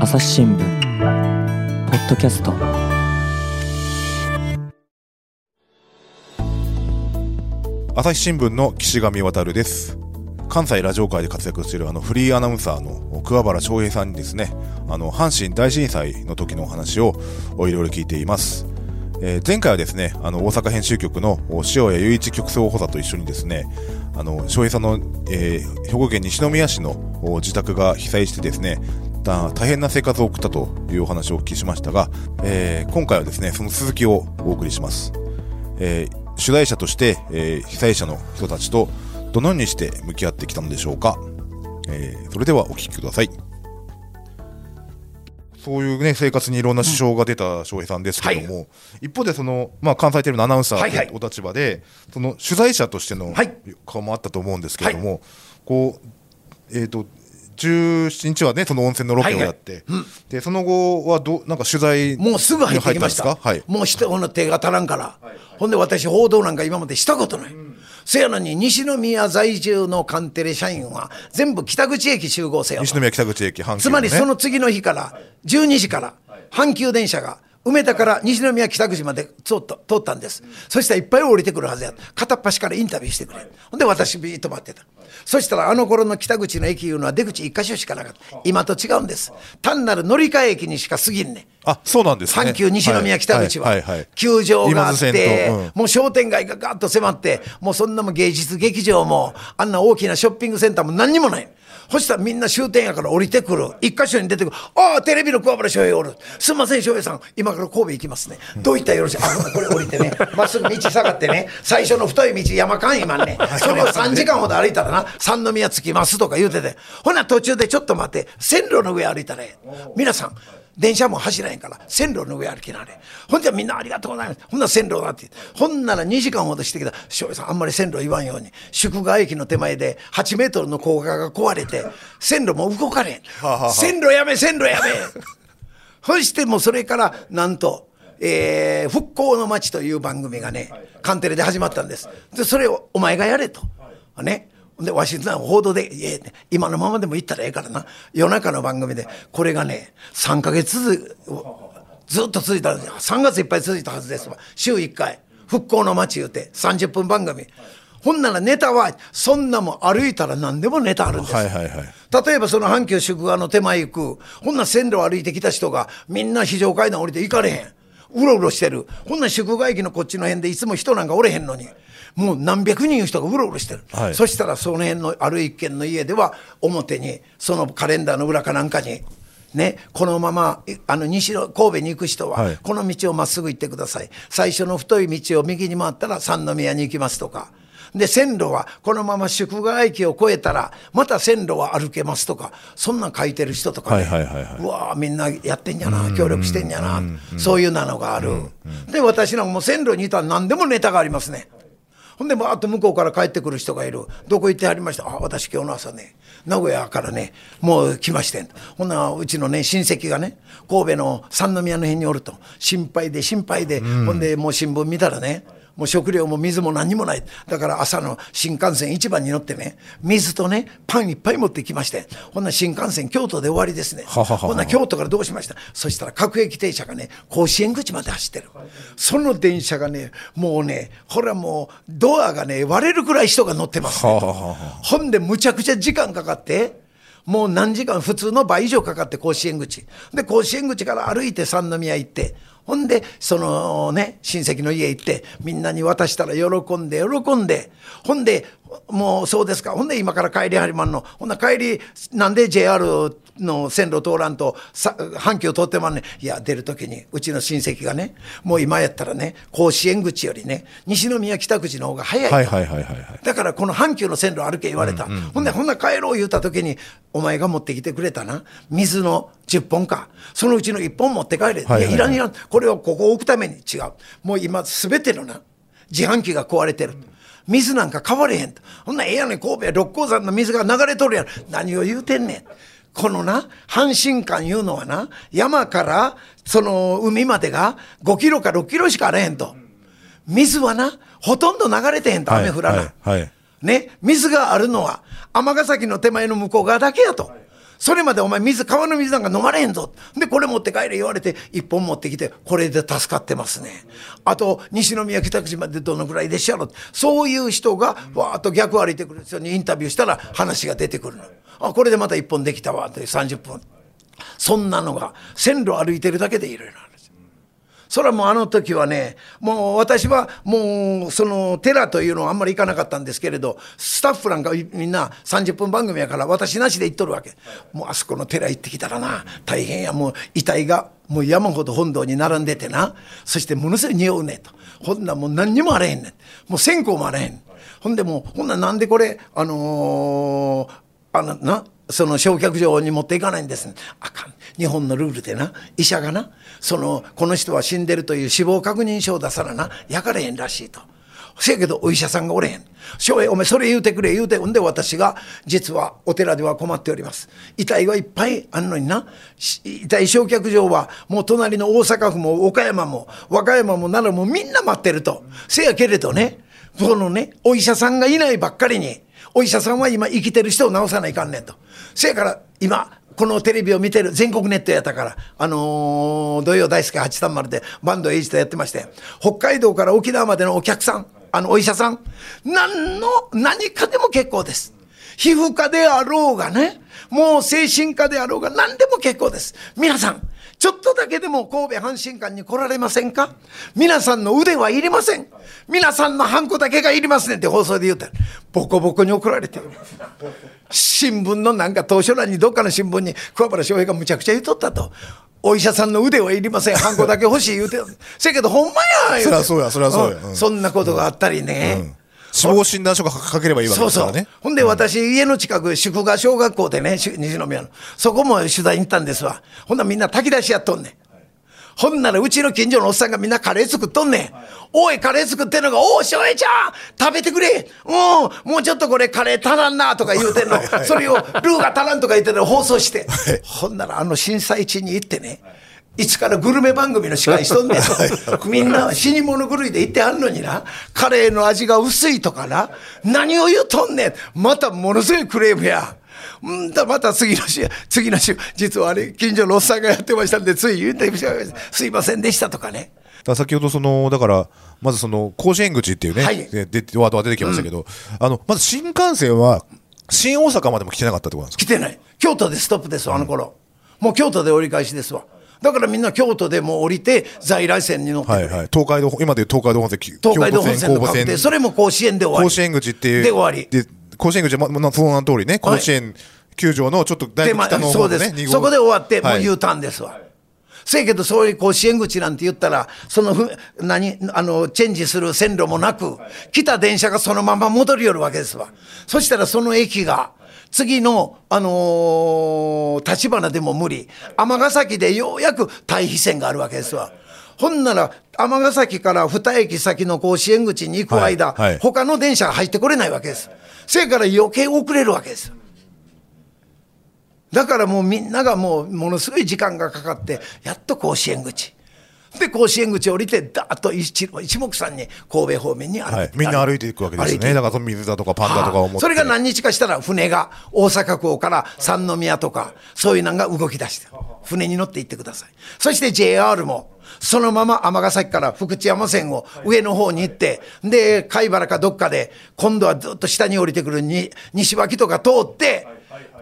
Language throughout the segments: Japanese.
朝日新聞ポッドキャスト。朝日新聞の岸上渉です。関西ラジオ界で活躍しているあのフリーアナウンサーの桑原翔平さんにですねあの阪神大震災の時のお話をいろいろ聞いています。えー、前回はですね、あの、大阪編集局の塩谷雄一局長補佐と一緒にですね、あの、翔平さんの、えー、兵庫県西宮市の自宅が被災してですね、大変な生活を送ったというお話をお聞きしましたが、えー、今回はですね、その続きをお送りします。えー、取材者として、えー、被災者の人たちとどのようにして向き合ってきたのでしょうか。え、それではお聴きください。そういうね、生活にいろんな支障が出た翔平さんですけども、はい、一方でその、まあ、関西テレビのアナウンサーというお立場で、はいはい、その取材者としての顔もあったと思うんですけれども、はい、こう、えっ、ー、と、17日はね、その温泉のロケをやって、はい。はいうん、でその後はどなんか取材もうすぐ入ってきました、はい、もう人の手が足らんから、はいはい、ほんで私、報道なんか今までしたことない。うんせやのに西宮在住のカンテレ社員は全部北口駅集合せよ西宮北口駅、ね、つまりその次の日から12時から阪急電車が梅田から西宮北口まで通った通ったんです、そしたらいっぱい降りてくるはずや。片っ端からインタビューしてくれほんで私ビーッと待ってた。そしたらあの頃の北口の駅いうのは出口1箇所しかなかった。今と違うんです。単なる乗り換え駅にしか過ぎんねあそうなんですね。阪急西宮北口は,、球場があって、うん、もう商店街がガッと迫ってもうそんなも芸術劇場もあんな大きなショッピングセンターも何にもないそしたらみんな終点やから降りてくる。一箇所に出てくる。ああテレビの桑原翔平おる。すんません翔平さん。今から神戸行きますね。どういったらよろしい。あこれ降りてね。まっすぐ道下がってね。最初の太い道山間今ねそれを3時間ほど歩いたらな三宮着きますとか言うてて。ほな途中でちょっと待って。線路の上歩いたら皆さん電車も走らへんから線路の上歩きなれ。ほんじゃみんなありがとうございます。ほんなら線路だって。ほんなら2時間ほどしてきた。翔平さんあんまり線路言わんように。宿川駅の手前で8メートルの高架が壊れて線路も動かれん。線路やめ線路やめ。そしてもうそれからなんとえー、復興の街という番組がね、カンテレで始まったんです。で、それをお前がやれと。ね。でわし報道で「ええ今のままでも行ったらええからな。夜中の番組でこれがね3か月ずずっと続いたんですよ。3月いっぱい続いたはずですわ。週1回。復興の街言うて30分番組。ほんならネタはそんなも歩いたら何でもネタあるんです、はいはいはい、例えばその阪急宿川の手前行く。ほんな線路歩いてきた人がみんな非常階段降りて行かれへん。うろうろしてる。ほんな宿川駅のこっちの辺でいつも人なんかおれへんのにもう何百人の人がうろうろしてる、はい、そしたらその辺のある一軒の家では表にそのカレンダーの裏かなんかにね、このままあの西の神戸に行く人は、この道をまっすぐ行ってください。最初の太い道を右に回ったら三宮に行きますとか。で線路はこのまま宿川駅を越えたらまた線路は歩けますとか。そんなん書いてる人とかね、はいはいはいはい、うわみんなやってんやな協力してんやな。そういうなのがある。で私なんかもう線路にいたら何でもネタがありますねほんで、バーッと向こうから帰ってくる人がいる。どこ行ってはりました？あ、私今日の朝ね、名古屋からね、もう来ましてん。ほんなうちのね、親戚がね、神戸の三宮の辺におると。心配で心配で、うん、ほんで、もう新聞見たらね、もう食料も水も何もない。だから朝の新幹線一番に乗ってね、水とね、パンいっぱい持ってきまして、ほんな新幹線京都で終わりですね。はははほんな京都からどうしました？そしたら各駅停車がね、甲子園口まで走ってる。その電車がね、もうね、ほらもうドアがね、割れるくらい人が乗ってます、ね、ほんでむちゃくちゃ時間かかって、もう何時間、普通の倍以上かかって甲子園口。で、甲子園口から歩いて三宮行って、ほんで、そのね、親戚の家行って、みんなに渡したら喜んで、喜んで、ほんで、もうそうですか。ほんで今から帰りはりまんの。ほんな帰り、なんで JR の線路通らんと、阪急通ってまんねいや、出る時に、うちの親戚がね、もう今やったらね、甲子園口よりね、西宮北口の方が早い。はいはいはいはい、だからこの阪急の線路歩け言われた。うんうんうん、ほんで、ほんな帰ろう言うた時に、お前が持ってきてくれたな、水の10本か。そのうちの1本持って帰れ。はいはいはい、いや、いらんいらん。これをここ置くために違う。もう今、すべてのな、自販機が壊れてる。うん水なんか変われへんと。ほんならええやねん、神戸六甲山の水が流れとるやん。何を言うてんねん。このな、阪神間いうのはな、山からその海までが5キロか6キロしかあれへんと。水はな、ほとんど流れてへんと、雨降らない。はいはいはい、ね、水があるのは、尼崎の手前の向こう側だけやと。それまでお前水、川の水なんか飲まれへんぞ。で、これ持って帰れ言われて、一本持ってきて、これで助かってますね。あと、西宮北口までどのぐらいでしょうそういう人が、わーっと逆歩いてくる人にインタビューしたら話が出てくるの。あ、これでまた一本できたわって30分。そんなのが、線路歩いてるだけでいろいろある。それはもうあの時はね、もう私はもうその寺というのはあんまり行かなかったんですけれど、スタッフなんかみんな30分番組やから私なしで行っとるわけ。もうあそこの寺行ってきたらな、大変や、もう遺体がもう山ほど本堂に並んでてな、そしてものすごい匂うねと。ほんなもう何にもあれへんねん。もう線香もあれへん。ほんでもう、ほんななんでこれ、あのー、あのな、その焼却場に持っていかないんです、あかん日本のルールでな医者がなそのこの人は死んでるという死亡確認書を出さなな焼かれへんらしいと。せやけどお医者さんがおれへん。翔平お前それ言うてくれ言うてんで私が実はお寺では困っております。遺体はいっぱいあんのにな。遺体焼却場はもう隣の大阪府も岡山も和歌山も奈良もみんな待ってると。せやけれどね、このね、お医者さんがいないばっかりに、お医者さんは今生きてる人を治さないかんねんと。せやから今、このテレビを見てる全国ネットやったから、あのー、土曜大輔八三丸でバンドエイジとやってまして、北海道から沖縄までのお客さん、あの、お医者さん、何の、何かでも結構です。皮膚科であろうがね、もう精神科であろうが何でも結構です。皆さん、ちょっとだけでも神戸阪神館に来られませんか？皆さんの腕はいりません。皆さんのハンコだけがいりますねって放送で言うてボコボコに送られてる。新聞のなんか当初欄にどっかの新聞に桑原翔平がむちゃくちゃ言うとったと。お医者さんの腕はいりません。ハンコだけ欲しい言うてせやけどほんまやそりゃそうや、そりゃそうや、うん。そんなことがあったりね。うん死亡診断書が書ければいいわけですからね。そうそうほんで私、家の近く、宿川小学校でね、西宮の。そこも取材に行ったんですわ。ほんなみんな炊き出しやっとんねん。ほんならうちの近所のおっさんがみんなカレー作っとんねん。おい、カレー作ってんのが、おお、しょえちゃん食べてくれうん、もうちょっとこれカレー足らんなとか言うてんの。それを、ルーが足らんとか言ってんの放送して。ほんならあの震災地に行ってね。いつからグルメ番組の司会しとんねんと。みんな死に物狂いで言ってはんのにな、カレーの味が薄いとかな、何を言うとんねん。またものすごいクレームや。んだ、また次の週、次の週、実はあれ、近所のおっさんがやってましたんで、つい言うてすいませんでしたとかね。だ先ほどその、だから、まずその、甲子園口っていうね、はい、でワードが出てきましたけど、うん、あの、まず新幹線は、新大阪までも来てなかったってことなんですか？来てない。京都でストップですあの頃。うん、もう京都で折り返しですわ。だからみんな京都でも降りて在来線に乗って、はいはい、東海道今でいう東海道本線東海道本線の線それも甲子園で終わり。甲子園口っていう。で終わり。で甲子園口は、ま、その名の通りね甲子園球場のちょっとだいぶ北の方、ね、そうです。そこで終わってもう U ターンですわ、はいせやけど、そういう甲子園口なんて言ったら、そのふ、何、あの、チェンジする線路もなく、来た電車がそのまま戻りよるわけですわ。そしたらその駅が、次の、あのー、立花でも無理。尼崎でようやく対比線があるわけですわ。ほんなら、尼崎から二駅先の甲子園口に行く間、はいはい、他の電車が入ってこれないわけです。せやから余計遅れるわけです。だからもうみんながもうものすごい時間がかかって、やっと甲子園口。で、甲子園口降りて、だーっと一一目散に神戸方面に歩いて、はい、みんな歩いていくわけですね。だから水だとかパンダとかを持って、はあ、それが何日かしたら船が大阪港から三宮とか、そういうのが動き出して、船に乗って行ってください。そして JR も、そのまま尼崎から福知山線を上の方に行って、で、貝原かどっかで、今度はずっと下に降りてくるに西脇とか通って、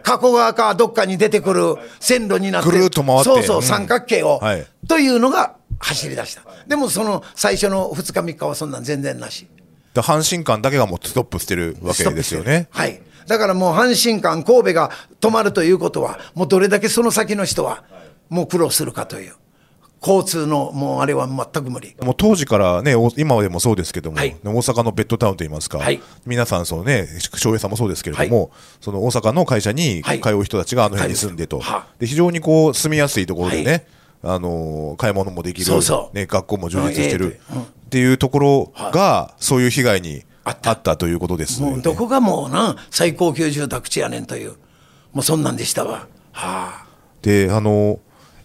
加古川かどっかに出てくる線路になって、ぐるっと回って。そうそう、三角形を、はい、というのが走り出した。でもその最初の2日3日はそんなん全然なし。阪神間だけがもうストップしてるわけですよね。はい。だからもう阪神間神戸が止まるということは、もうどれだけその先の人はもう苦労するかという。交通のもうあれは全く無理もう当時からね今でもそうですけども、はい、大阪のベッドタウンといいますか、はい、皆さんそのね翔平さんもそうですけれども、はい、その大阪の会社に通う人たちがあの辺に住んでと、で非常にこう住みやすいところでね、あのー、買い物もできるね、学校も充実してる、っていうところが、そういう被害にあった。ということです、ね、どこがもうな最高級住宅地やねんというもうそんなんでしたわ。はあ、であのー、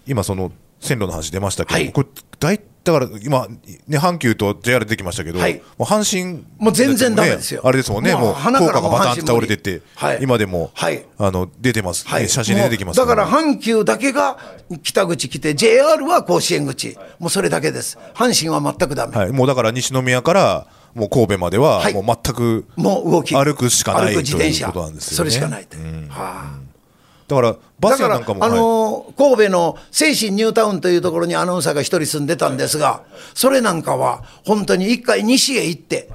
今その線路の話出ましたけど、はい、これ大だから今、ね、阪急と JR 出てきましたけど、はい、もう阪神、もう全然だめですよ。あれですもんね、もう、効果がバタンと倒れてて、はい、今でも、はい、あの、出てます、はい、写真で出てきます、だから阪急だけが北口来て、JR は甲子園口、もうそれだけです。阪神は全くだめ。はい、もうだから西宮から、もう神戸までは、もう全く、もう動き、歩くしかないということなんですよね。それしかないって。うん。はあだからバスなんかもあのー、神戸の精神ニュータウンというところにアナウンサーが一人住んでたんですがそれなんかは本当に一回西へ行って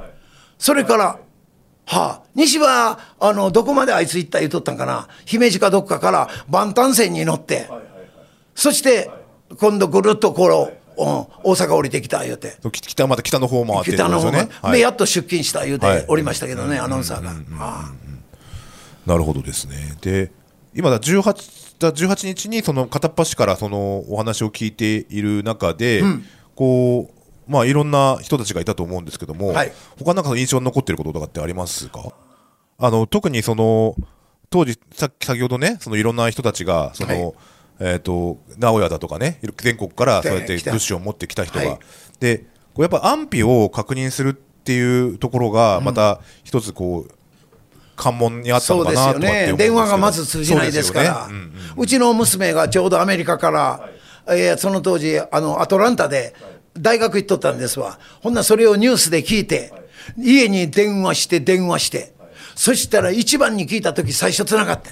それからはあ、西はあのどこまであいつ行った言うとったんかな姫路かどっかから万端線に乗って、そして今度ぐるっとこの、うん、大阪降りてきた言うて。北また北の方もあって、北の方ね、はい、でやっと出勤した言うておりましたけどね、アナウンサーが、なるほどですね。で今だ18だ18日にその片っ端からそのお話を聞いている中で、うん、こうまあいろんな人たちがいたと思うんですけども、はい、他なんか印象に残っていることとかってありますか？あの特にその当時さ先ほどねそのいろんな人たちがその、はい、えーと、名古屋だとかね全国からそうやって物資を持ってきた人が、はい、でこうやっぱ安否を確認するっていうところがまた一つこう、関門にあったのかなとね、電話がまず通じないですから、うね。うんうん、うちの娘がちょうどアメリカから、はい、えー、その当時あのアトランタで大学行っとったんですわ。ほんなそれをニュースで聞いて、家に電話して電話して、そしたら一番に聞いた時最初つながって。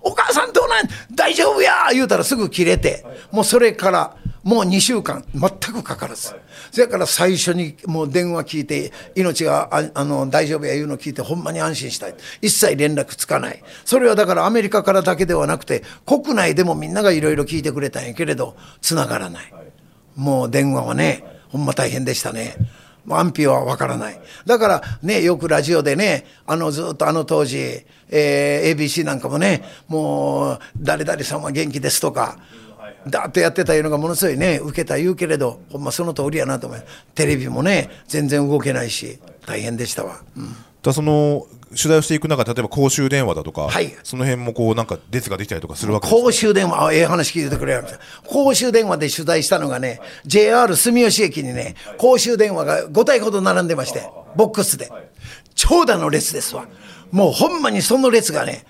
お母さんどうなん？大丈夫や！言うたらすぐ切れて、もうそれからもう2週間全くかからず。それから最初にもう電話聞いて、命がああの大丈夫や言うの聞いて、ほんまに安心したい。一切連絡つかない。それはだからアメリカからだけではなくて、国内でもみんながいろいろ聞いてくれたんやけれど、つながらない。もう電話はね、ほんま大変でしたね。安否はわからない。だからね、よくラジオでね、あのずっとあの当時、えー、ABC なんかもね、もう誰々さんは元気ですとか、だっとやってたいうのがものすごいね、受けた言うけれど、ほんまその通りやなと思う。テレビもね、全然動けないし、大変でしたわ。うんだその取材をしていく中で、例えば公衆電話だとか、はい、その辺もこうなんか列ができたりとかするわけ公衆電話、あええ話聞いててくれる公衆電話で取材したのがね、JR 住吉駅にね、公衆電話が5台ほど並んでまして、ボックスで、長蛇の列ですわ。もうほんまにその列がね、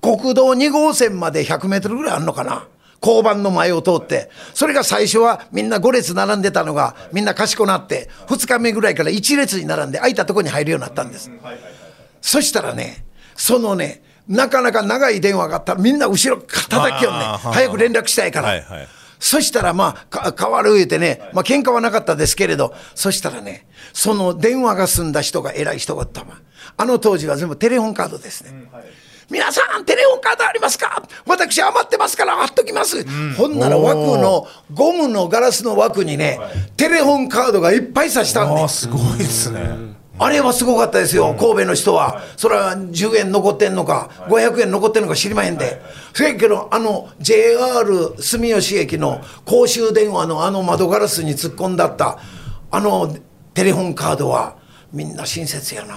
国道2号線まで100メートルぐらいあるのかな。交番の前を通って、それが最初はみんな5列並んでたのが、みんな賢くなって、2日目ぐらいから1列に並んで、空いたところに入るようになったんです。そしたらね、そのね、なかなか長い電話があった。ら、みんな後ろ叩きよんね、早く連絡したいから。はいはい。そしたらまあ、変わる言うてね、まあ喧嘩はなかったですけれど、そしたらね、その電話が済んだ人が偉い人がったわ。あの当時は全部テレホンカードですね。うんはい。皆さんテレホンカードありますか？私余ってますから貼っときます、うん、ほんなら枠のゴムのガラスの枠にね、テレホンカードがいっぱい刺したんですごいですねあれはすごかったですよ、神戸の人は。それは10円残ってんのか、500円残ってんのか知りまへんで。せやけど、あの JR 住吉駅の公衆電話のあの窓ガラスに突っ込んだった、あのテレホンカードは、みんな親切やな。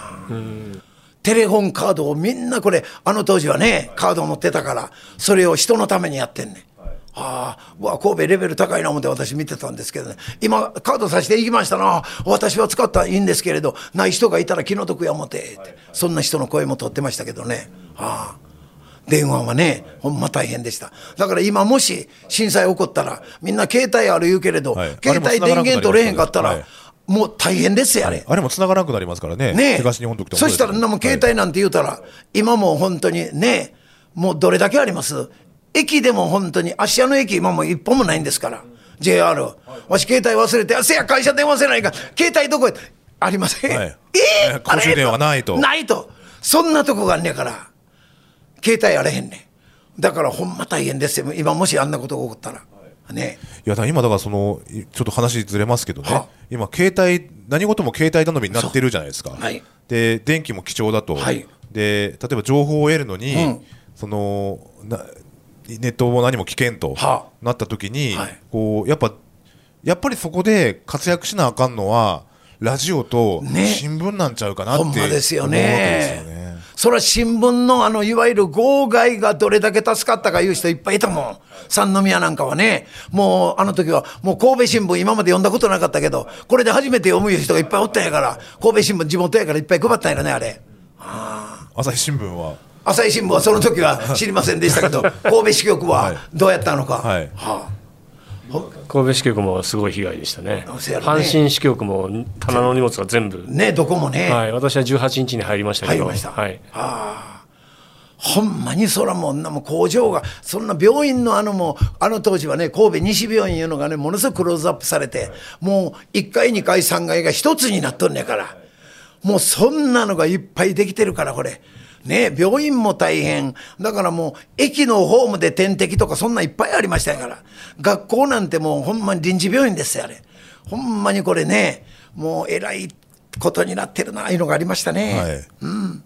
テレホンカードをみんなこれ、あの当時はね、カードを持ってたから、それを人のためにやってんねん。ああ、うわ、神戸レベル高いな思って私見てたんですけどね。今、カードさせていきましたな。私は使ったらいいんですけれど、ない人がいたら気の毒や思て、って。そんな人の声も取ってましたけどね。ああ。電話はね、ほんま大変でした。だから今もし震災起こったら、みんな携帯ある言うけれど、はい、携帯電源取れへんかったら、はいもう大変ですよ、あれ。あれも繋がらなくなりますからね。ね東日本とそしたら、もう携帯なんて言うたら、はい、今もう本当にね、もうどれだけあります？駅でも本当に、芦屋の駅今も一本もないんですから。JR。わし携帯忘れて、せや会社電話せないか、携帯どこへありません。はい、えー、公衆電話ないと。ないと。そんなとこがあんねやから、携帯あれへんねん。だからほんま大変ですよ。今もしあんなことが起こったら。ね、いや今だからそのちょっと話ずれますけどね今携帯何事も携帯頼みになってるじゃないですか、はい、で電気も貴重だと、はい、で例えば情報を得るのに、うん、そのなネットも何も危険となった時に、はい、こうやっぱやっぱりそこで活躍しなあかんのはラジオと新聞なんちゃうかなって、ね、ですよね。それは新聞のあの、いわゆる号外がどれだけ助かったかいう人いっぱいいたもん。三宮なんかはね、もうあの時はもう神戸新聞今まで読んだことなかったけど、これで初めて読む人がいっぱいおったんやから、神戸新聞地元やからいっぱい配ったんやね、あれ。朝日新聞は朝日新聞はその時は知りませんでしたけど、神戸支局はどうやったのか。はい、はあ。神戸支局もすごい被害でしたね、ね。阪神支局も棚の荷物が全部、ね、どこもね、はい、私は18日に入りましたけど、入りました、はい、あ。ほんまにそらもんなも工場が、そんな病院のあのもあの当時はね、神戸西病院いうのがね、ものすごくクローズアップされて、もう1階、2階、3階が一つになっとんねやから、もうそんなのがいっぱいできてるから、これ。ね、病院も大変。だからもう、駅のホームで点滴とかそんないっぱいありましたから。学校なんてもうほんまに臨時病院ですよ、あれ。ほんまにこれね、もうえらいことになってるな、いうのがありましたね。はい、うん。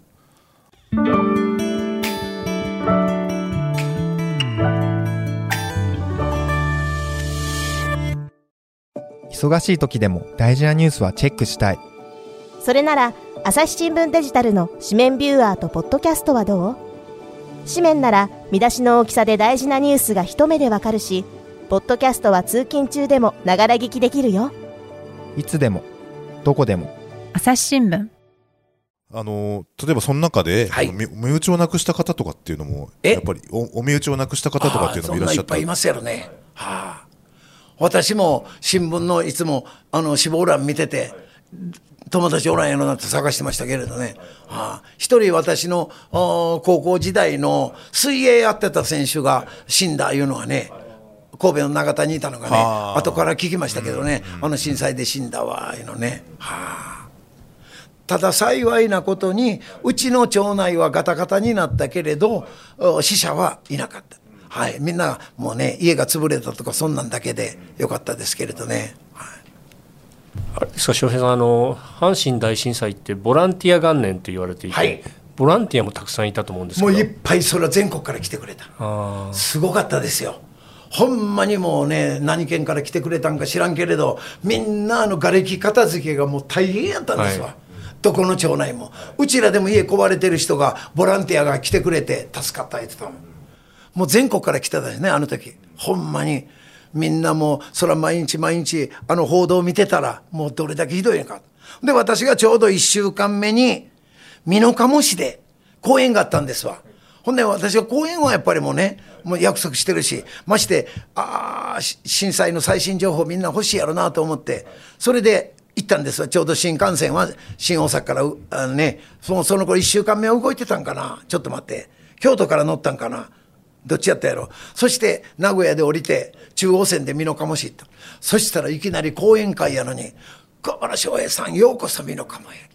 忙しい時でも大事なニュースはチェックしたい。それなら、朝日新聞デジタルの紙面ビューアーとポッドキャストはどう？紙面なら見出しの大きさで大事なニュースが一目でわかるし、ポッドキャストは通勤中でもながら聞きできるよ。いつでも、どこでも。朝日新聞。あの、例えばその中で、はい、身内をなくした方とかっていうのも、やっぱりおお身内をなくした方とかっていうのもいらっしゃった。いっぱいいますよね。はあ。私も新聞のいつもあの死亡欄見てて、友達おらんやろなって探してましたけれどね、はあ、一人私の高校時代の水泳やってた選手が死んだいうのはね神戸の長田にいたのがね後から聞きましたけどね、あの震災で死んだわいうのね。はあただ幸いなことにうちの町内はガタガタになったけれど死者はいなかった。はい、みんなもうね家が潰れたとかそんなんだけでよかったですけれどね。あれですか翔平さんあの阪神大震災ってボランティア元年と言われていて、はい、ボランティアもたくさんいたと思うんですけど。もういっぱいそれは全国から来てくれた。すごかったですよ。ほんまにもうね何県から来てくれたんか知らんけれどみんなあの瓦礫片付けがもう大変やったんですわ、はい、どこの町内も。うちらでも家壊れてる人がボランティアが来てくれて助かった言ってたもん。もう全国から来てたですねあの時。ほんまにみんなもうそれは毎日毎日あの報道を見てたらもうどれだけひどいのか。で私がちょうど1週間目に美濃加茂市で講演があったんですわ。ほんで私は講演はやっぱりもうねもう約束してるしましてああ震災の最新情報みんな欲しいやろなと思ってそれで行ったんですわ。ちょうど新幹線は新大阪からあのねそのその頃1週間目は動いてたんかな。ちょっと待って。京都から乗ったんかな。どっちやったやろそして名古屋で降りて中央線で美濃加茂市行ったそしたらいきなり講演会やのに「小原翔平さんようこそ美濃加茂へ」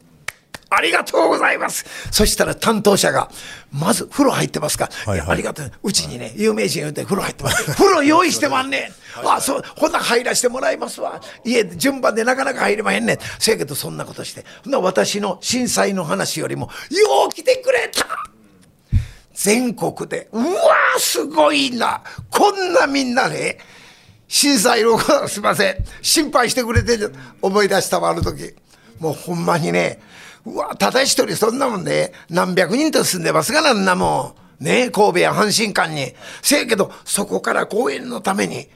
ありがとうございます。そしたら担当者が、まず風呂入ってますか、はいはい、ありがとう。うちにね、有名人言うて風呂入ってます。風呂用意してまんねん。あ、そう、ほな入らしてもらいますわ。家順番でなかなか入れまへんねん。せやけどそんなことして。ほな私の震災の話よりも、よう来てくれた全国で、うわーすごいなこんなみんなね、震災のことすいません。心配してくれて思い出したわ、あの時。もうほんまにね、うわ、ただ一人そんなもんね、何百人と住んでますがな、んなもん。ね、神戸や阪神間に。せやけど、そこから公演のために、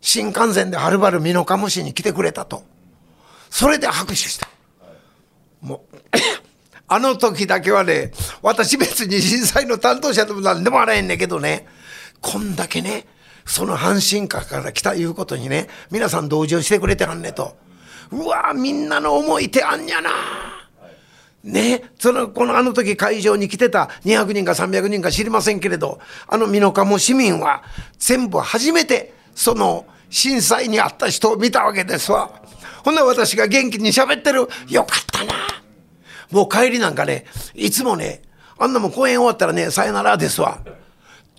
新幹線ではるばる美濃加茂市に来てくれたと。それで拍手した。もうあの時だけはね、私別に震災の担当者でも何でもあらへんねんけどね、こんだけね、その阪神家から来たいうことにね、皆さん同情してくれてはんねと。うわみんなの思いってあんやな。ね、その、このあの時会場に来てた200人か300人か知りませんけれど、あの美濃加茂市民は全部初めてその震災にあった人を見たわけですわ。ほんな私が元気に喋ってる、よかったな。もう帰りなんかね、いつもね、あんなもん公演終わったらね、さよならですわ。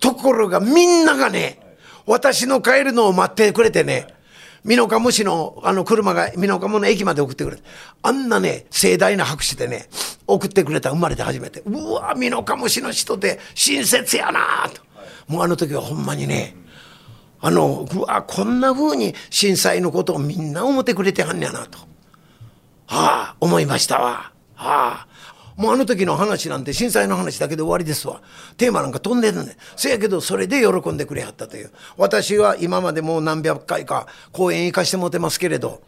ところがみんながね、私の帰るのを待ってくれてね、美濃加茂市のあの車が美濃加茂の駅まで送ってくれて、あんなね、盛大な拍手でね、送ってくれた生まれて初めて。うわ、美濃加茂市の人で親切やなと。もうあの時はほんまにね、あの、うわ、こんな風に震災のことをみんな思ってくれてはんねやなと。はあ、思いましたわ。はあ、もうあの時の話なんて震災の話だけで終わりですわ。テーマなんか飛んでるんで。せやけどそれで喜んでくれはったという。私は今までもう何百回か講演行かしてもてますけれど、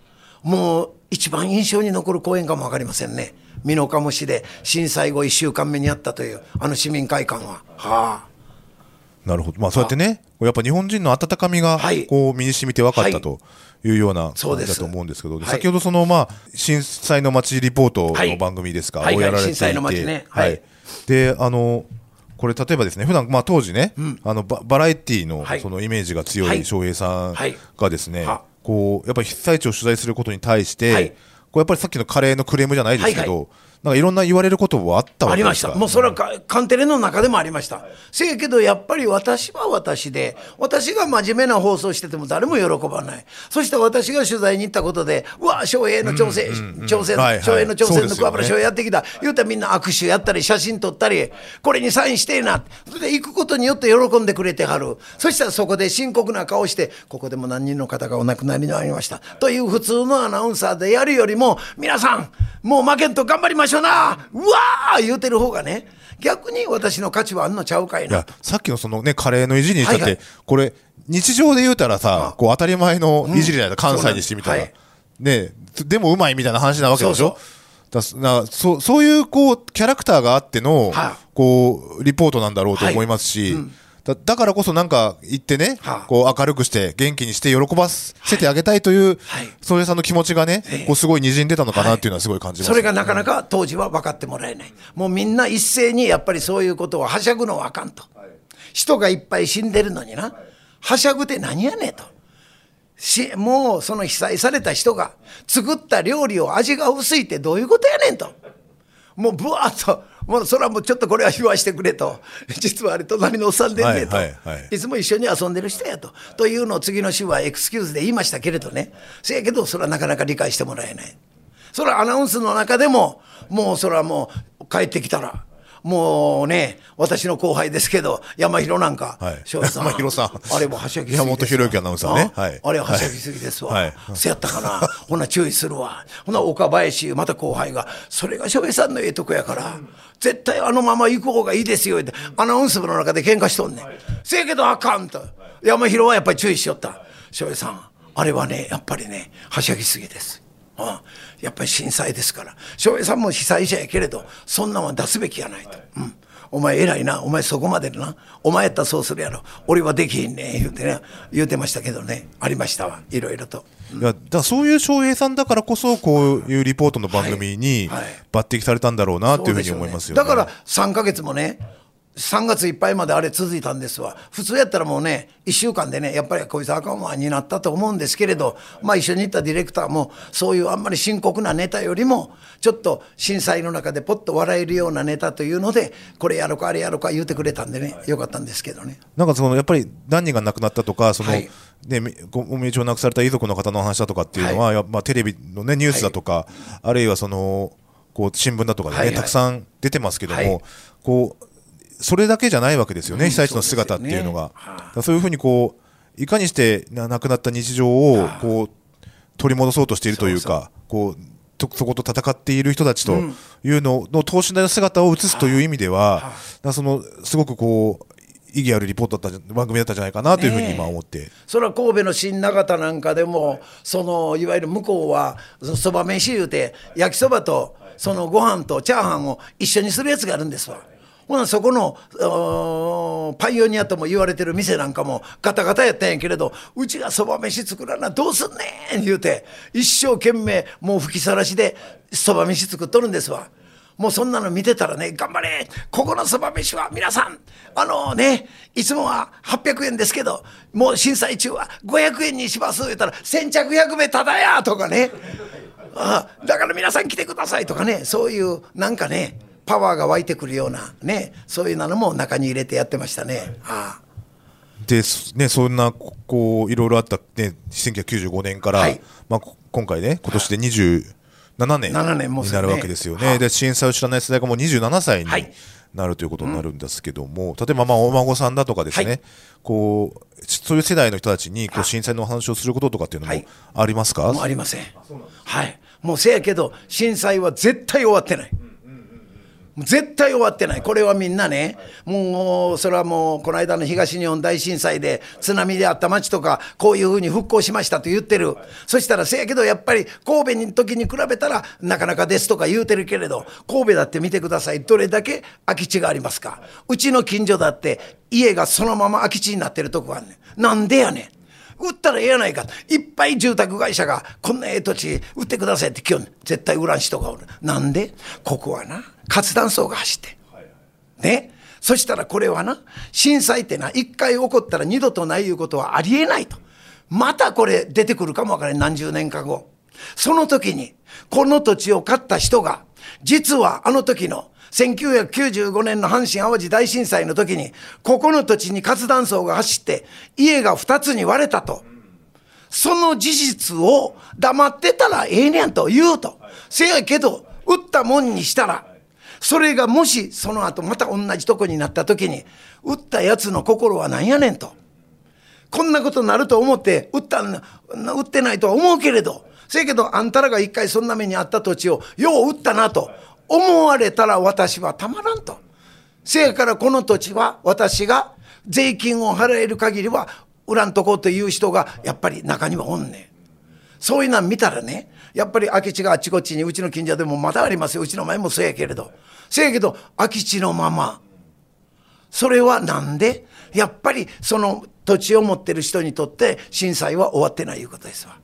もう一番印象に残る講演かも分かりませんね。美濃加茂市で震災後1週間目にあったというあの市民会館は。はあ。なるほど。まあそうやってね、やっぱ日本人の温かみがこう身に染みて分かったと。いうような感じだと思うんですけど、はい、先ほどそのまあ震災の街リポートの番組ですか、はい、をやられていて、ね、はい、であのこれ例えばですね普段まあ当時ね、うん、あのババラエティーのそのイメージが強い翔平さんがですね、こうやっぱり被災地を取材することに対して、こうやっぱりさっきのカレーのクレームじゃないですけど、なんかいろんな言われることはあったわけですか？ありました。もうそれはカンテレの中でもありました。せやけどやっぱり私は私で、私が真面目な放送してても誰も喜ばない。そして私が取材に行ったことで、うわ、翔平の挑戦、挑戦、翔平の挑戦の桑原翔平やってきた。言うたらみんな握手やったり、写真撮ったり、これにサインしてえな。それで行くことによって喜んでくれてはる。そしたらそこで深刻な顔して、ここでも何人の方がお亡くなりになりました。という普通のアナウンサーでやるよりも、皆さん、もう負けんと頑張りましょうな。うわー言うてる方がね逆に私の価値はあんのちゃうかいな。いやさっきのそのねカレーのいじりにしたって、はいはい、これ日常で言うたらさこう当たり前のいじりだよ、関西にしてみたら、はい、ねでもうまいみたいな話なわけでしょ？だなそそういうこうキャラクターがあっての、はあ、こうリポートなんだろうと思いますし、はい。うんだだからこそなんか言ってね、はあ、こう明るくして元気にして喜ばせてあげたいという、はい、宗谷さんの気持ちがね、こうすごい滲んでたのかなっていうのはすごい感じます、ねはい、それがなかなか当時は分かってもらえない。もうみんな一斉にやっぱりそういうことをはしゃぐのはあかんと。人がいっぱい死んでるのにな、はしゃぐって何やねんと。しもうその被災された人が作った料理を味が薄いってどういうことやねんと。もうぶわっともうそれはもうちょっとこれは言わしてくれと。実はあれ隣のおっさんでんねと、はいはいはい、いつも一緒に遊んでる人やと。というのを次の週はエクスキューズで言いましたけれどね。せやけどそれはなかなか理解してもらえない。それはアナウンスの中でももうそれはもう帰ってきたらもうね、私の後輩ですけど、山広なんか、はい、山広さん。あれもはしゃぎすぎ山本博之アナウンサーね。はい、あれははしゃぎすぎですわ。はい、せやったかな。ほな注意するわ。ほな岡林、また後輩が、それが翔平さんのええとこやから、絶対あのまま行く方がいいですよって、アナウンス部の中で喧嘩しとんねん。せやけどあかんと。山広はやっぱり注意しよった。翔平さん、あれはね、やっぱりね、はしゃぎすぎです。あやっぱり震災ですから。翔平さんも被災者やけれどそんなんは出すべきやないと、うん、お前偉いな。お前そこまでな。お前やったらそうするやろ。俺はできひんね言うてね言うてましたけどね。ありましたわ。いろいろと。うん、いやだそういう翔平さんだからこそこういうリポートの番組に抜擢されたんだろうなというふうに思いますよ、ね。はいはい、だから3か月もね3月いっぱいまであれ続いたんですわ。普通やったらもうね1週間でねやっぱりこいつあかんわになったと思うんですけれどまあ一緒に行ったディレクターもそういうあんまり深刻なネタよりもちょっと震災の中でポッと笑えるようなネタというのでこれやろかあれやろか言うてくれたんでねよかったんですけどね。なんかそのやっぱり何人が亡くなったとかその、はい。ね、ご身内を亡くされた遺族の方の話だとかっていうのは、はい、まあ、テレビの、ね、ニュースだとか、はい、あるいはそのこう新聞だとかでね、はいはい、たくさん出てますけども、はい、こうそれだけじゃないわけですよね、被災地の姿っていうのが。そうい。うふうにこういかにして亡くなった日常をこう取り戻そうとしているというか、こうそこと戦っている人たちというのの等身大の姿を映すという意味では、そのすごくこう意義あるリポートだった番組だったんじゃないかなというふうに今思って、ね、それは神戸の新長田なんかでもそのいわゆる向こうはそば飯言うて焼きそばとそのご飯とチャーハンを一緒にするやつがあるんですわ。ほなそこのパイオニアとも言われてる店なんかもガタガタやったんやけれどうちがそば飯作らなどうすんねん言うて一生懸命もう吹きさらしでそば飯作っとるんですわ。もうそんなの見てたらね、頑張れここのそば飯は皆さん、あのね、いつもは800円ですけど、もう震災中は500円にします言ったら、先着100名ただやとかね。ああだから皆さん来てくださいとかね、そういうなんかね、パワーが湧いてくるようなねそういうのも中に入れてやってましたね。はあでね、そんなこういろいろあった、ね、1995年から、はい、まあ、今回ね今年で27年になるわけですよね。ねで震災を知らない世代がもう27歳になるということになるんですけども、うん、例えばまあお孫さんだとかですね、はい、こうそういう世代の人たちにこう震災のお話をすることとかっていうのもありますか、はい、ありません。はい、もうせやけど震災は絶対終わってない。絶対終わってない。これはみんなね、もう、それはもう、この間の東日本大震災で津波であった町とか、こういうふうに復興しましたと言ってる。そしたら、せやけど、やっぱり神戸の時に比べたら、なかなかですとか言うてるけれど、神戸だって見てください。どれだけ空き地がありますか。うちの近所だって、家がそのまま空き地になってるとこがあんね。なんでやねん。売ったらええやないか。いっぱい住宅会社が、こんなええ土地売ってくださいって今日絶対売らん人がおる。なんで？ここはな、活断層が走って。ね？そしたらこれはな、震災ってな、一回起こったら二度とないいうことはありえないと。またこれ出てくるかもわからない。何十年か後。その時に、この土地を買った人が、実はあの時の1995年の阪神・淡路大震災の時に、ここの土地に活断層が走って、家が2つに割れたと。その事実を黙ってたらええねんと言うと。せやけど、打ったもんにしたら、それがもしその後また同じとこになった時に、打ったやつの心は何やねんと。こんなことになると思って、打った打ってないとは思うけれど、せやけどあんたらが一回そんな目にあった土地を、よう打ったなと。思われたら私はたまらんと。せやからこの土地は私が税金を払える限りは売らんとこうという人がやっぱり中にはおんねん。そういうの見たらね、やっぱり空き地があちこちにうちの近所でもまだありますよ。うちの前もそうやけれど。せやけど空き地のまま。それはなんで？やっぱりその土地を持ってる人にとって震災は終わってないいうことですわ。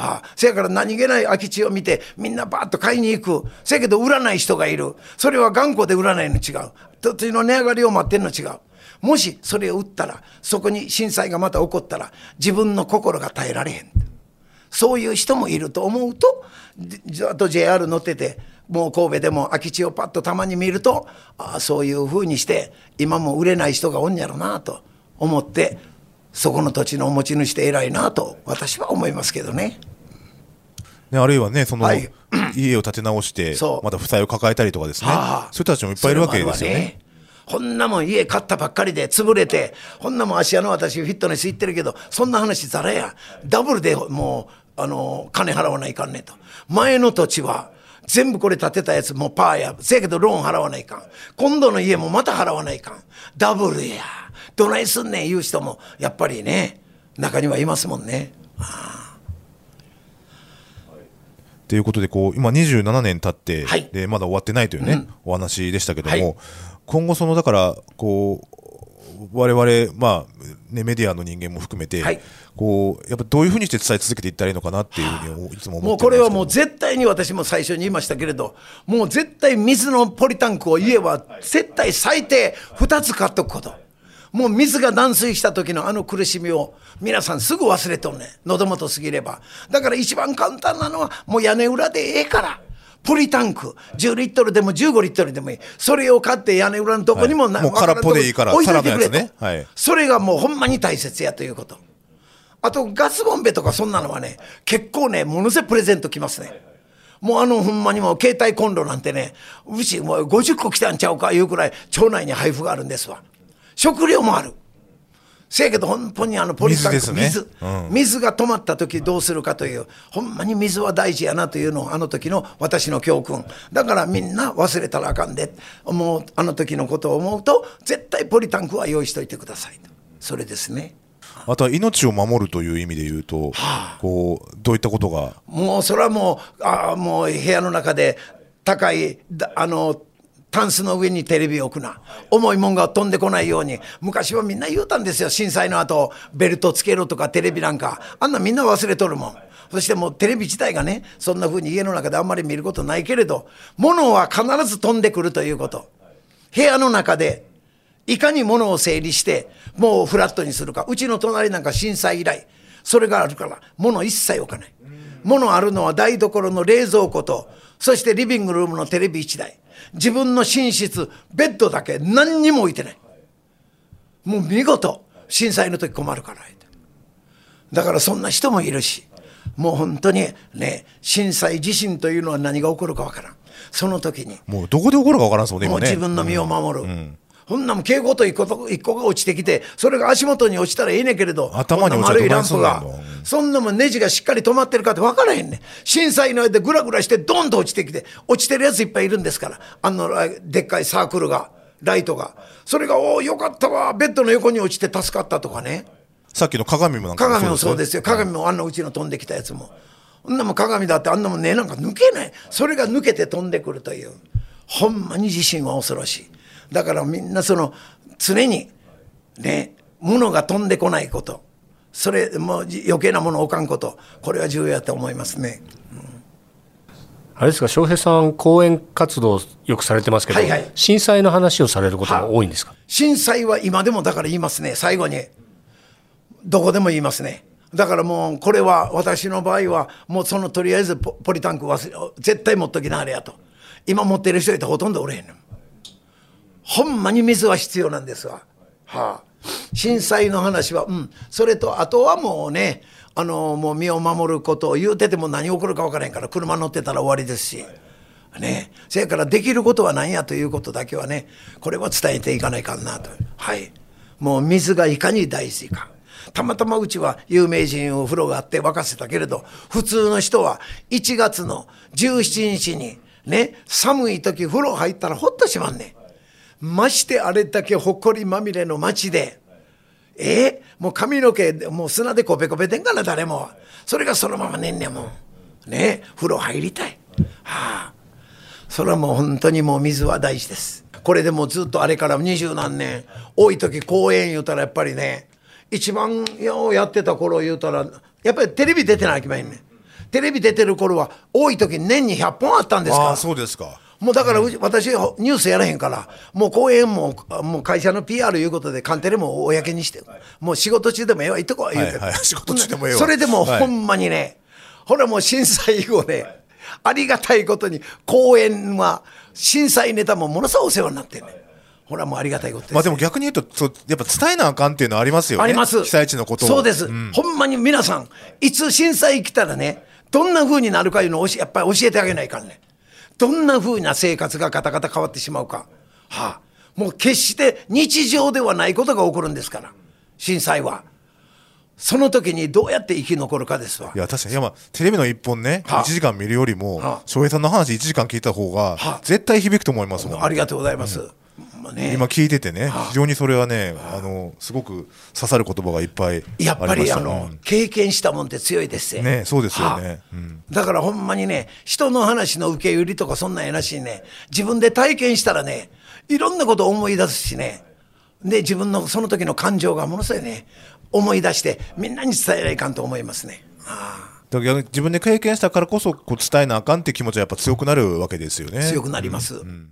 ああ、せやから何気ない空き地を見てみんなバーッと買いに行く。せやけど売らない人がいる。それは頑固で売らないの違う。土地の値上がりを待ってんの違う。もしそれを売ったら、そこに震災がまた起こったら、自分の心が耐えられへん。そういう人もいると思うと、ずっと JR 乗ってて、もう神戸でも空き地をパッとたまに見ると、ああ、そういうふうにして、今も売れない人がおんやろなと思って、そこの土地の持ち主って偉いなと私は思いますけどね。ね、あるいはね、その、はい、家を建て直して、また負債を抱えたりとかですね、はあ、そういう人たちもいっぱいいるわけですよね。こんなもん家買ったばっかりで潰れて、こんなもん芦屋の私フィットネス行ってるけど、そんな話ざらや。ダブルでもう、あの、金払わないかんねんと。前の土地は、全部これ建てたやつもパーや。せやけどローン払わないかん。今度の家もまた払わないかん。ダブルや。どないすんねん言う人も、やっぱりね、中にはいますもんね。あということでこう今27年経って、はい、でまだ終わってないというね、うん、お話でしたけども、はい、今後そのだからこう我々まあねメディアの人間も含めて、はい、こうやっぱどういうふうにして伝え続けていったらいいのかなっていうふうにいつも思ってもうこれはもう絶対に私も最初に言いましたけれどもう絶対水のポリタンクを家は絶対最低2つ買っとくこと。もう水が断水した時のあの苦しみを皆さんすぐ忘れとんねん。喉元過ぎれば。だから一番簡単なのはもう屋根裏でええから。ポリタンク、10リットルでも15リットルでもいい。それを買って屋根裏のとこにも、はい、もう空っぽでいいから、置いといてくれと、ねはい。それがもうほんまに大切やということ。あとガスボンベとかそんなのはね、結構ね、ものすごいプレゼントきますね。もうあのほんまにも携帯コンロなんてね、うちもう50個来たんちゃうかいうくらい町内に配布があるんですわ。食料もある。せやけど本当にあのポリタンク水水うん、水が止まった時どうするかというほんまに水は大事やなというのをあの時の私の教訓。だからみんな忘れたらあかんで。もうあの時のことを思うと絶対ポリタンクは用意しといてくださいと。それですね。あとは命を守るという意味で言うと、はあ、こうどういったことが？もうそれはもうあもう部屋の中で高いあのタンスの上にテレビを置くな。重いもんが飛んでこないように。昔はみんな言うたんですよ。震災の後、ベルトつけろとかテレビなんか。あんなみんな忘れとるもん。そしてもうテレビ自体がね、そんな風に家の中であんまり見ることないけれど、物は必ず飛んでくるということ。部屋の中で、いかに物を整理して、もうフラットにするか。うちの隣なんか震災以来、それがあるから、物一切置かない。物あるのは台所の冷蔵庫と、そしてリビングルームのテレビ1台。自分の寝室、ベッドだけ何にも置いてない。もう見事、震災の時困るから。だからそんな人もいるし、もう本当にね、震災地震というのは何が起こるかわからん。その時に。もうどこで起こるかわからんそうね、もう自分の身を守る。うんうんほんなも蛍光灯一個と一個が落ちてきて、それが足元に落ちたらいいねんけれど、頭に丸いランプが、そんなもんネジがしっかり止まってるかって分からへんねん。震災の間でグラグラしてドンと落ちてきて、落ちてるやついっぱいいるんですから、あのでっかいサークルが、ライトが。それが、おお、よかったわ、ベッドの横に落ちて助かったとかね。さっきの鏡もなんか鏡もそうですよ。鏡もあんなうちの飛んできたやつも。あんなも鏡だってあんなもんねなんか抜けない。それが抜けて飛んでくるという。ほんまに地震は恐ろしい。だからみんなその常にね物が飛んでこないこと。それもう余計なものを置かんこと。これは重要だと思いますね。あれですか翔平さん講演活動よくされてますけど、はいはい、震災の話をされることが多いんですか？震災は今でもだから言いますね最後に。どこでも言いますね。だからもうこれは私の場合はもうそのとりあえずポリタンク忘れ絶対持っときなあれやと。今持ってる人いてほとんどおれへんのほんまに水は必要なんですわ。はあ、震災の話は、うん、それとあとはもうね、あのもう身を守ることを言うてても何起こるか分からへんから車乗ってたら終わりですし。ね、せやからできることは何やということだけはねこれは伝えていかないかなと。はい。もう水がいかに大事か。たまたまうちは有名人お風呂があって沸かせたけれど普通の人は1月の17日にね寒い時風呂入ったらほっとしまんねん。ましてあれだけほこりまみれの街で、え？ー、もう髪の毛、もう砂でこべこべてんかな、誰も。それがそのままねんねんもん。ね？風呂入りたい。はあ。それはもう本当にもう水は大事です。これでもうずっとあれから二十何年、多い時公演言うたらやっぱりね、一番ようやってた頃言うたら、やっぱりテレビ出てなきゃいきまへんねん。テレビ出てる頃は多い時年に100本あったんですかあそうですか。もうだから、私、ニュースやらへんから、もう講演も、もう会社の PR いうことで、カンテレも公にして、もう仕事中でもええわ、言っとこう、言うて、はいはい、仕事中でもええわ。それでも、ほんまにね、ほらもう震災以後ね、ありがたいことに、講演は、震災ネタもものすごいお世話になってんねほらもうありがたいことです、ね、まあでも逆に言うと、そやっぱ伝えなあかんっていうのはありますよね。あります。被災地のことそうです、うん、ほんまに皆さん、いつ震災来たらね、どんな風になるかいうのをやっぱり教えてあげないかんね。どんな風な生活がガタガタ変わってしまうか。はあ、もう決して日常ではないことが起こるんですから。震災は。その時にどうやって生き残るかですわ。いや、確かに、いや、まあ、テレビの一本ね、はあ、1時間見るよりも、はあ、翔平さんの話1時間聞いた方が、絶対響くと思いますもん。ありがとうございます。うんね、今聞いててね、非常にそれはね、あ。のすごく刺さる言葉がいっぱいやっぱりあの、うん、経験したもんって強いですよ。ね。そうですよね、うん、だからほんまにね、人の話の受け売りとかそんなんやなしにね、自分で体験したらね、いろんなこと思い出すしね、で、自分のその時の感情がものすごいね、思い出して、みんなに伝えないかんと思いますね。あだから自分で経験したからこそこう伝えなあかんって気持ちはやっぱ強くなるわけですよね。強くなります。うん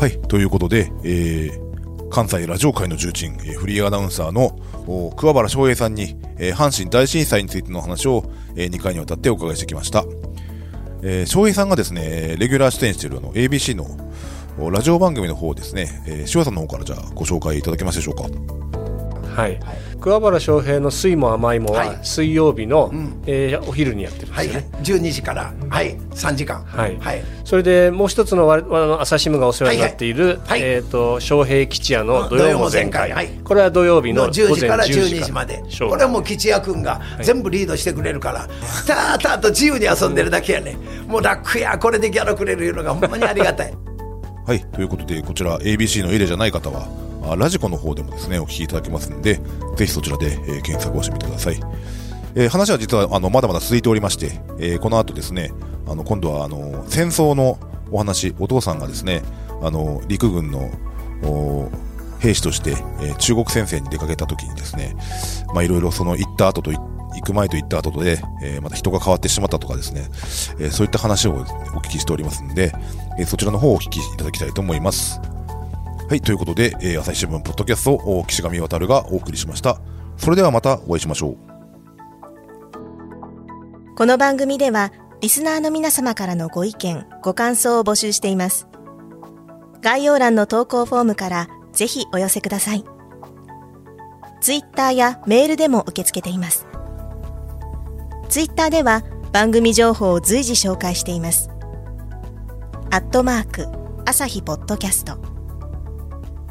はい、ということで、えー、関西ラジオ界の重鎮、えー、フリーアナウンサーの桑原翔平さんに、えー、阪神大震災についての話を、えー、2回にわたってお伺いしてきました。えー、翔平さんがですね、レギュラー出演しているあの ABC のラジオ番組の方ですね、えー、塩さんの方からじゃあご紹介いただけますでしょうか。はい、桑原翔平の「水も甘いも」は水曜日の、はい、えー、お昼にやってるんですよね、はい、12時からはい。3時間はい、はい、それでもう一つのわの朝日新聞がお世話になっている、はい。はい、えっ、ー、と翔平吉也の土曜も全開、はい、これは土曜日の10時から12時まで。これはもう吉也君が全部リードしてくれるから、たーたーと自由に遊んでるだけやね。もう楽やこれでギャラくれるのがほんまにありがたい。はい。ということでこちら ABC の入れじゃない方はラジコの方でもですね、お聞きいただけますので、ぜひそちらで、えー、検索をしてみてください。えー、話は実はあのまだまだ続いておりまして、えー、この後ですね、あの今度はあの戦争のお話、お父さんがですね、あの陸軍の兵士として、えー、中国戦線に出かけた時にですね、まあいろいろその行った後と行く前と行った後で、えー、また人が変わってしまったとかですね、えー、そういった話をお聞きしておりますので、えー、そちらの方をお聞きいただきたいと思います。はい、ということで、えー、朝日新聞ポッドキャストを岸上渡がお送りしました。それではまたお会いしましょう。この番組では、リスナーの皆様からのご意見、ご感想を募集しています。概要欄の投稿フォームからぜひお寄せください。ツイッターやメールでも受け付けています。ツイッターでは番組情報を随時紹介しています。アットマーク、朝日ポッドキャスト。